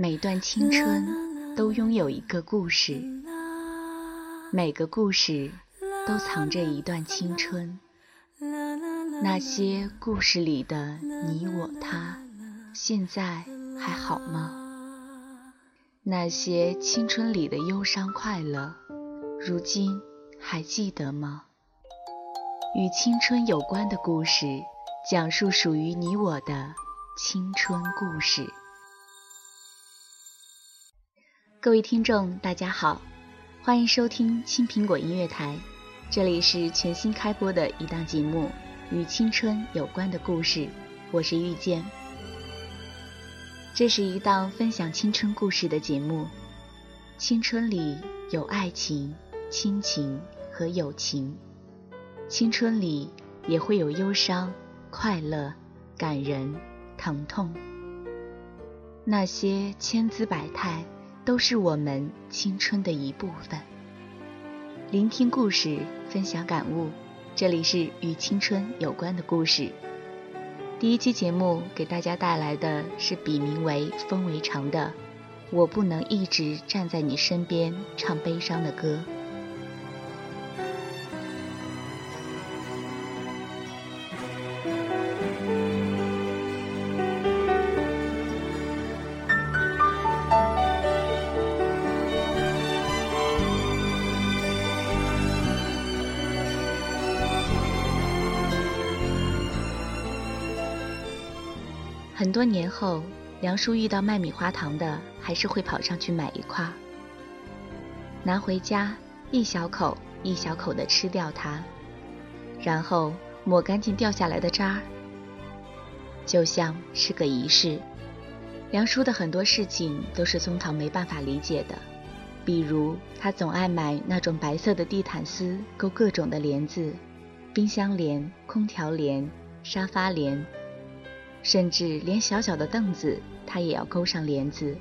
每段青春都拥有一个故事，每个故事都藏着一段青春。那些故事里的你我他，现在还好吗？那些青春里的忧伤快乐，如今还记得吗？与青春有关的故事。讲述属于你我的青春故事。各位听众，大家好，欢迎收听青苹果音乐台，这里是全新开播的一档节目，与青春有关的故事。我是遇见，这是一档分享青春故事的节目。青春里有爱情、亲情和友情，青春里也会有忧伤。快乐、感人、疼痛，那些千姿百态，都是我们青春的一部分。聆听故事，分享感悟，这里是与青春有关的故事。第一期节目给大家带来的是笔名为“风为长”的“我不能一直站在你身边唱悲伤的歌”。很多年后，梁叔遇到卖米花糖的，还是会跑上去买一块，拿回家一小口一小口的吃掉它，然后抹干净掉下来的渣儿，就像是个仪式。梁叔的很多事情都是宗桃没办法理解的，比如他总爱买那种白色的地毯丝，勾各种的帘子，冰箱帘、空调帘、沙发帘。甚至连小小的凳子，他也要勾上帘子。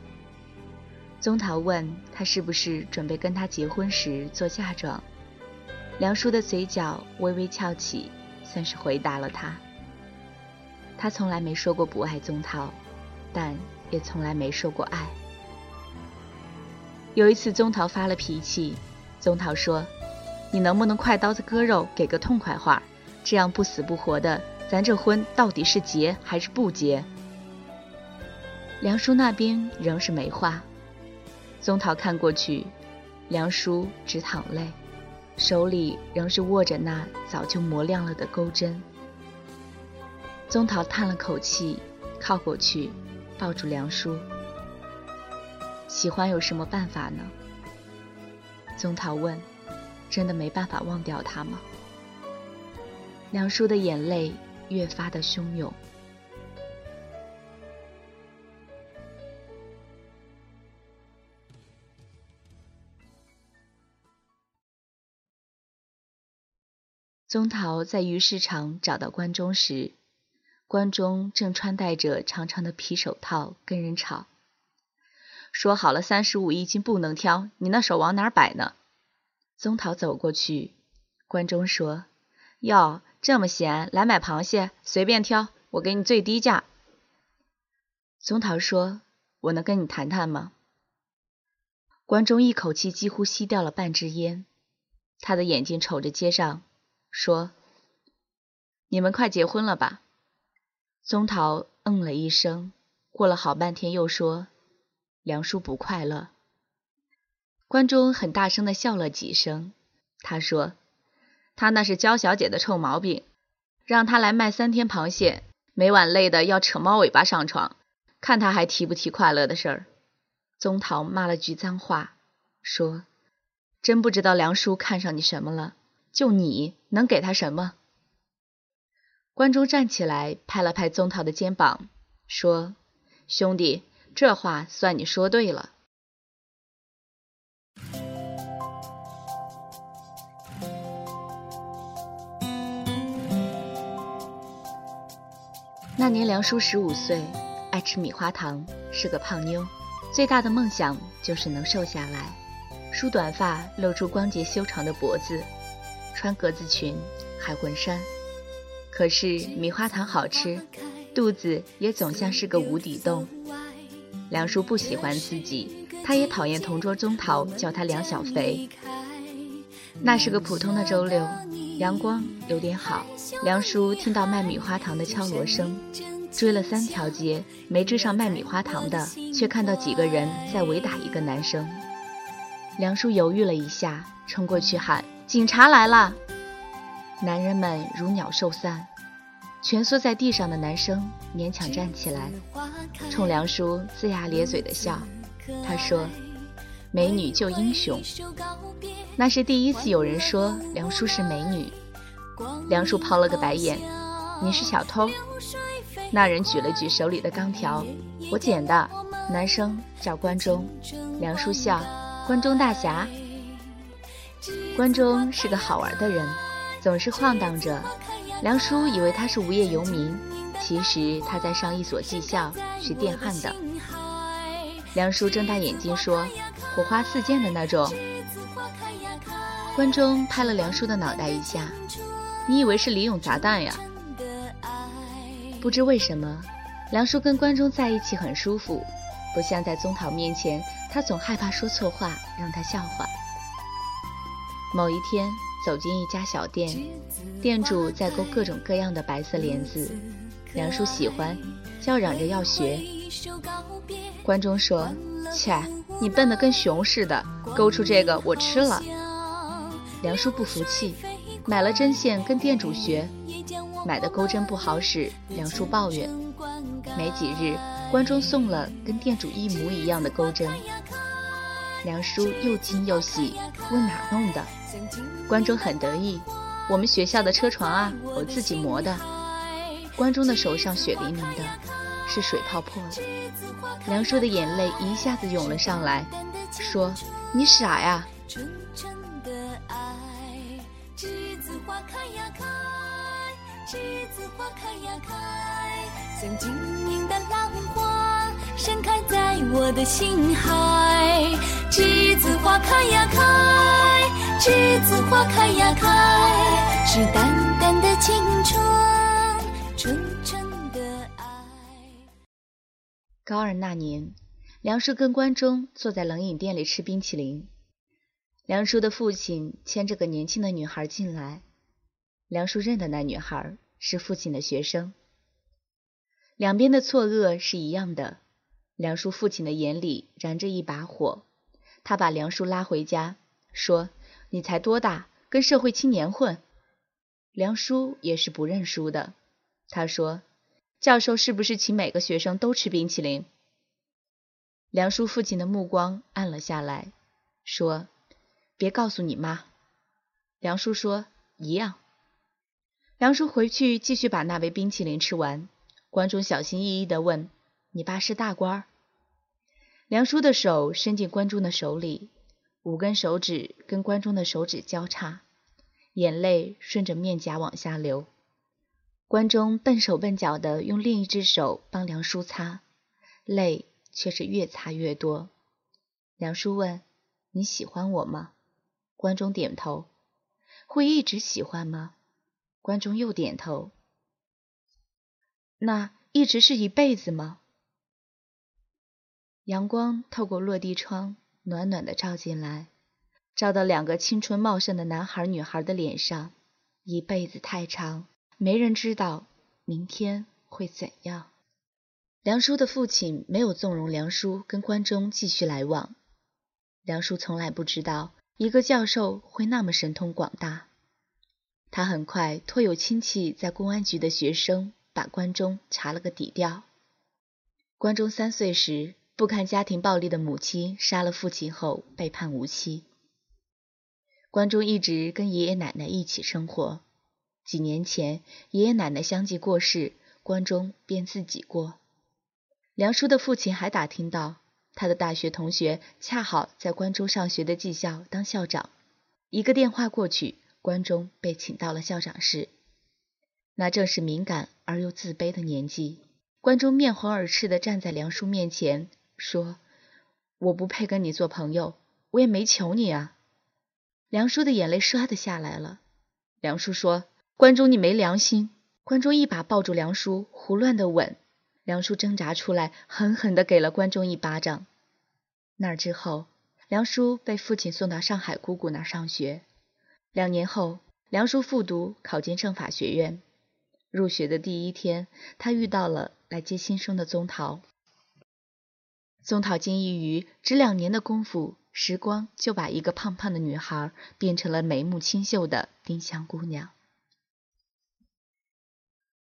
宗桃问他是不是准备跟他结婚时做嫁妆，梁叔的嘴角微微翘起，算是回答了他。他从来没说过不爱宗桃，但也从来没说过爱。有一次，宗桃发了脾气，宗桃说：“你能不能快刀子割肉，给个痛快话？这样不死不活的。”咱这婚到底是结还是不结？梁叔那边仍是没话。宗桃看过去，梁叔直淌泪，手里仍是握着那早就磨亮了的钩针。宗桃叹了口气，靠过去，抱住梁叔。喜欢有什么办法呢？宗桃问：“真的没办法忘掉他吗？”梁叔的眼泪。越发的汹涌。宗桃在鱼市场找到关中时，关中正穿戴着长长的皮手套跟人吵，说好了三十五一斤不能挑，你那手往哪摆呢？宗桃走过去，关中说：“哟。”这么闲，来买螃蟹，随便挑，我给你最低价。松桃说：“我能跟你谈谈吗？”关中一口气几乎吸掉了半支烟，他的眼睛瞅着街上，说：“你们快结婚了吧？”松桃嗯了一声，过了好半天又说：“梁叔不快乐。”关中很大声的笑了几声，他说。他那是娇小姐的臭毛病，让他来卖三天螃蟹，每晚累得要扯猫尾巴上床，看他还提不提快乐的事儿。宗桃骂了句脏话，说：“真不知道梁叔看上你什么了，就你能给他什么？”关中站起来拍了拍宗桃的肩膀，说：“兄弟，这话算你说对了。”那年梁叔十五岁，爱吃米花糖，是个胖妞，最大的梦想就是能瘦下来，梳短发露出光洁修长的脖子，穿格子裙，海魂衫。可是米花糖好吃，肚子也总像是个无底洞。梁叔不喜欢自己，他也讨厌同桌宗桃叫他梁小肥。那是个普通的周六，阳光有点好。梁叔听到卖米花糖的敲锣声，追了三条街，没追上卖米花糖的，却看到几个人在围打一个男生。梁叔犹豫了一下，冲过去喊：“警察来了！”男人们如鸟兽散，蜷缩在地上的男生勉强站起来，冲梁叔龇牙咧嘴的笑。他说：“美女救英雄。”那是第一次有人说梁叔是美女。梁叔抛了个白眼：“你是小偷？”那人举了举手里的钢条：“我捡的。”男生叫关中。梁叔笑：“关中大侠。”关中是个好玩的人。总是晃荡着，梁叔以为他是无业游民，其实他在上一所技校，是电焊的。梁叔睁大眼睛说：“火花四溅的那种。”关中拍了梁叔的脑袋一下：“你以为是李勇砸蛋呀？”不知为什么，梁叔跟关中在一起很舒服，不像在宗桃面前，他总害怕说错话让他笑话。某一天。走进一家小店，店主在勾各种各样的白色帘子，梁叔喜欢，叫嚷着要学。关中说：“切，你笨得跟熊似的，勾出这个我吃了。”梁叔不服气，买了针线跟店主学，买的钩针不好使，梁叔抱怨。没几日，关中送了跟店主一模一样的钩针。梁叔又惊又喜，问哪弄的？关中很得意，我们学校的车床啊，我自己磨的。关中的手上血淋淋的，是水泡破了。梁叔的眼泪一下子涌了上来，说：“你傻呀！”栀子花开呀开，像晶莹的浪花盛开在我的心海，栀子花开呀开，栀子花开呀开，是淡淡的青春，高二那年，梁叔跟关中坐在冷饮店里吃冰淇淋。梁叔的父亲牵着个年轻的女孩进来，梁叔认得那女孩是父亲的学生。两边的错愕是一样的。梁叔父亲的眼里燃着一把火，他把梁叔拉回家，说：“你才多大，跟社会青年混？”梁叔也是不认输的，他说：“教授是不是请每个学生都吃冰淇淋？”梁叔父亲的目光暗了下来，说：“别告诉你妈。”梁叔说：“一样。”梁叔回去继续把那杯冰淇淋吃完。关中小心翼翼地问。你爸是大官。梁叔的手伸进关中的手里，五根手指跟关中的手指交叉，眼泪顺着面颊往下流。关中笨手笨脚的用另一只手帮梁叔擦，泪却是越擦越多。梁叔问：“你喜欢我吗？”关中点头。会一直喜欢吗？关中又点头。那一直是一辈子吗？阳光透过落地窗，暖暖的照进来，照到两个青春茂盛的男孩女孩的脸上。一辈子太长，没人知道明天会怎样。梁叔的父亲没有纵容梁叔跟关中继续来往。梁叔从来不知道一个教授会那么神通广大。他很快托有亲戚在公安局的学生把关中查了个底调。关中三岁时。不堪家庭暴力的母亲杀了父亲后被判无期。关中一直跟爷爷奶奶一起生活。几年前爷爷奶奶相继过世，关中便自己过。梁叔的父亲还打听到，他的大学同学恰好在关中上学的技校当校长。一个电话过去，关中被请到了校长室。那正是敏感而又自卑的年纪。关中面红耳赤地站在梁叔面前。说：“我不配跟你做朋友，我也没求你啊。”梁叔的眼泪唰的下来了。梁叔说：“关中，你没良心！”关中一把抱住梁叔，胡乱的吻。梁叔挣扎出来，狠狠地给了关中一巴掌。那之后，梁叔被父亲送到上海姑姑那儿上学。两年后，梁叔复读，考进政法学院。入学的第一天，他遇到了来接新生的宗桃。宗桃惊异于只两年的功夫，时光就把一个胖胖的女孩变成了眉目清秀的丁香姑娘。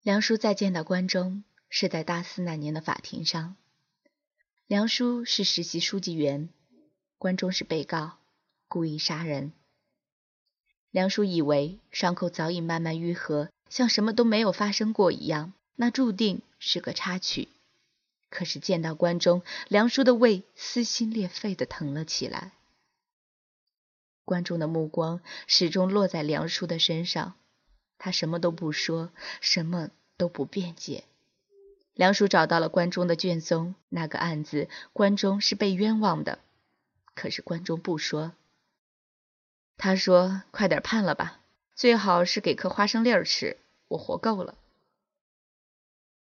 梁叔再见到关中。是在大四那年的法庭上，梁叔是实习书记员，关中是被告，故意杀人。梁叔以为伤口早已慢慢愈合，像什么都没有发生过一样，那注定是个插曲。可是见到关中，梁叔的胃撕心裂肺的疼了起来。关中的目光始终落在梁叔的身上，他什么都不说，什么都不辩解。梁叔找到了关中的卷宗，那个案子关中是被冤枉的，可是关中不说。他说：“快点判了吧，最好是给颗花生粒儿吃，我活够了。”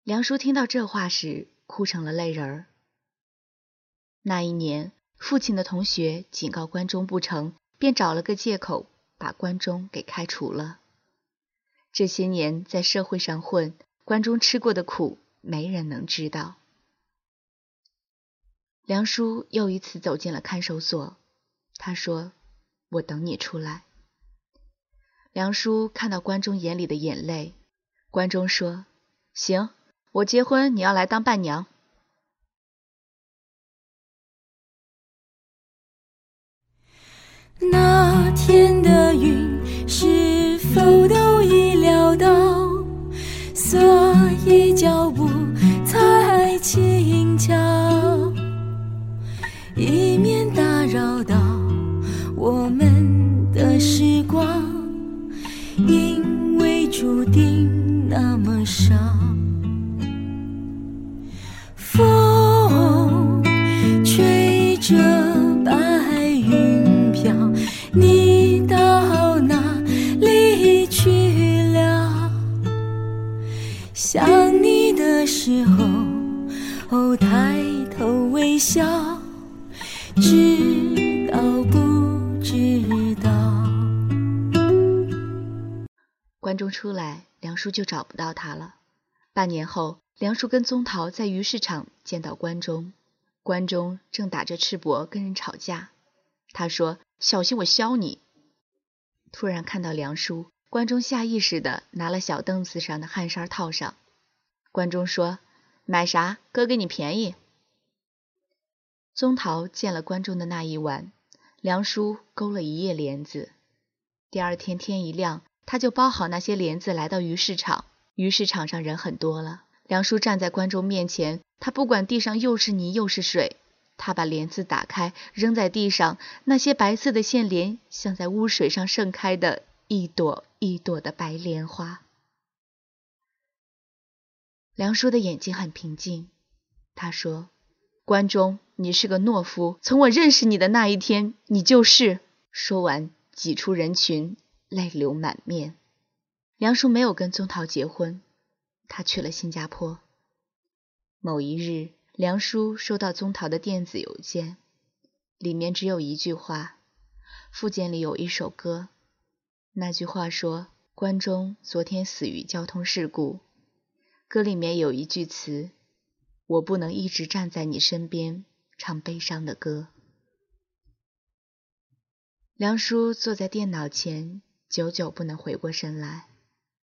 梁叔听到这话时，哭成了泪人儿。那一年，父亲的同学警告关中不成，便找了个借口把关中给开除了。这些年在社会上混，关中吃过的苦。没人能知道。梁叔又一次走进了看守所，他说：“我等你出来。”梁叔看到关中眼里的眼泪，关中说：“行，我结婚你要来当伴娘。”那天的云是否都已料到？所抬头微笑，知道不知道？关中出来，梁叔就找不到他了。半年后，梁叔跟宗桃在鱼市场见到关中，关中正打着赤膊跟人吵架。他说：“小心我削你！”突然看到梁叔，关中下意识的拿了小凳子上的汗衫套上。关中说：“买啥？哥给你便宜。”宗桃见了关中的那一晚，梁叔勾了一夜帘子。第二天天一亮，他就包好那些帘子，来到鱼市场。鱼市场上人很多了。梁叔站在关中面前，他不管地上又是泥又是水，他把帘子打开，扔在地上，那些白色的线帘像在污水上盛开的一朵一朵的白莲花。梁叔的眼睛很平静，他说：“关中，你是个懦夫，从我认识你的那一天，你就是。”说完，挤出人群，泪流满面。梁叔没有跟宗桃结婚，他去了新加坡。某一日，梁叔收到宗桃的电子邮件，里面只有一句话，附件里有一首歌。那句话说：“关中昨天死于交通事故。”歌里面有一句词：“我不能一直站在你身边唱悲伤的歌。”梁叔坐在电脑前，久久不能回过神来。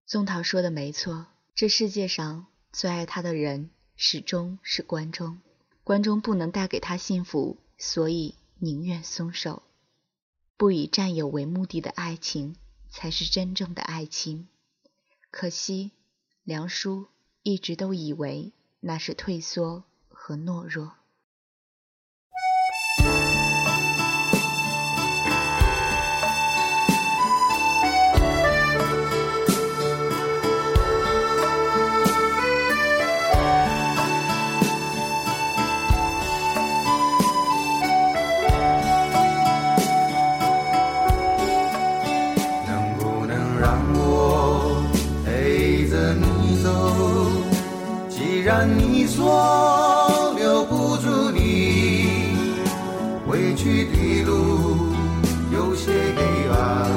宗桃说的没错，这世界上最爱他的人始终是关中。关中不能带给他幸福，所以宁愿松手。不以占有为目的的爱情，才是真正的爱情。可惜，梁叔。一直都以为那是退缩和懦弱。能不能让我陪着你？然你说留不住你，回去的路有些黑暗，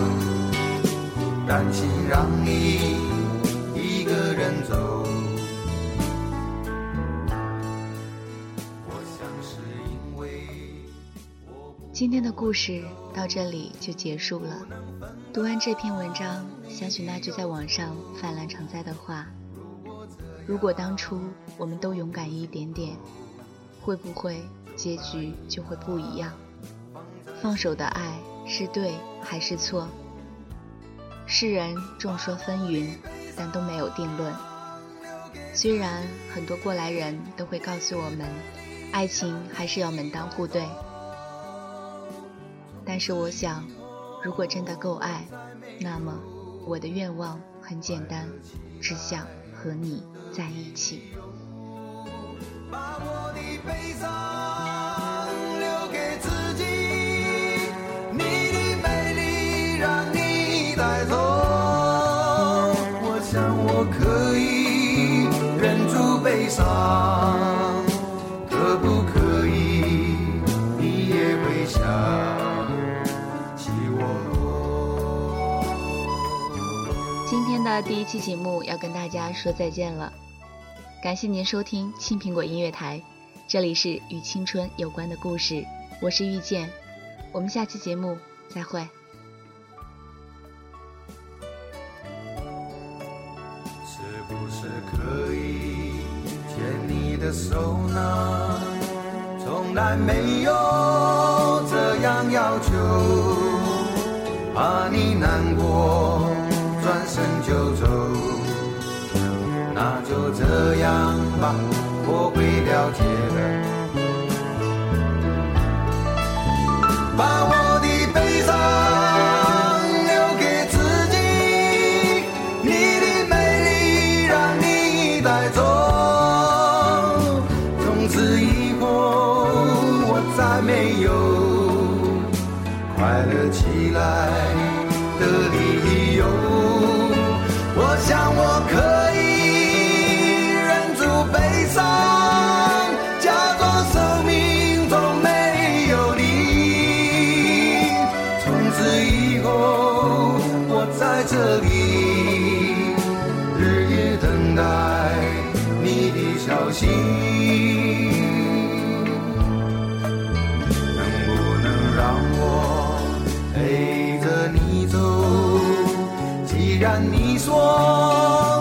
担心让你一个人走。我想是因为我今天的故事到这里就结束了。读完这篇文章，想起那句在网上泛滥成灾的话：如果当初我们都勇敢一点点，会不会结局就会不一样？放手的爱是对还是错？世人众说纷纭，但都没有定论。虽然很多过来人都会告诉我们，爱情还是要门当户对。但是我想，如果真的够爱，那么我的愿望很简单，只想和你在一起。把我的悲伤留给自己，你的美丽让你带走。我想我可以忍住悲伤，的第一期节目要跟大家说再见了，感谢您收听青苹果音乐台，这里是与青春有关的故事，我是遇见，我们下期节目再会。是不是可以牵你的手呢？从来没有这样要求，怕你难过，就这样吧，我会了解的。把我的悲伤留给自己，你的美丽让你带走。从此以后，我再没有快乐起来的理由。我想我可既然你说。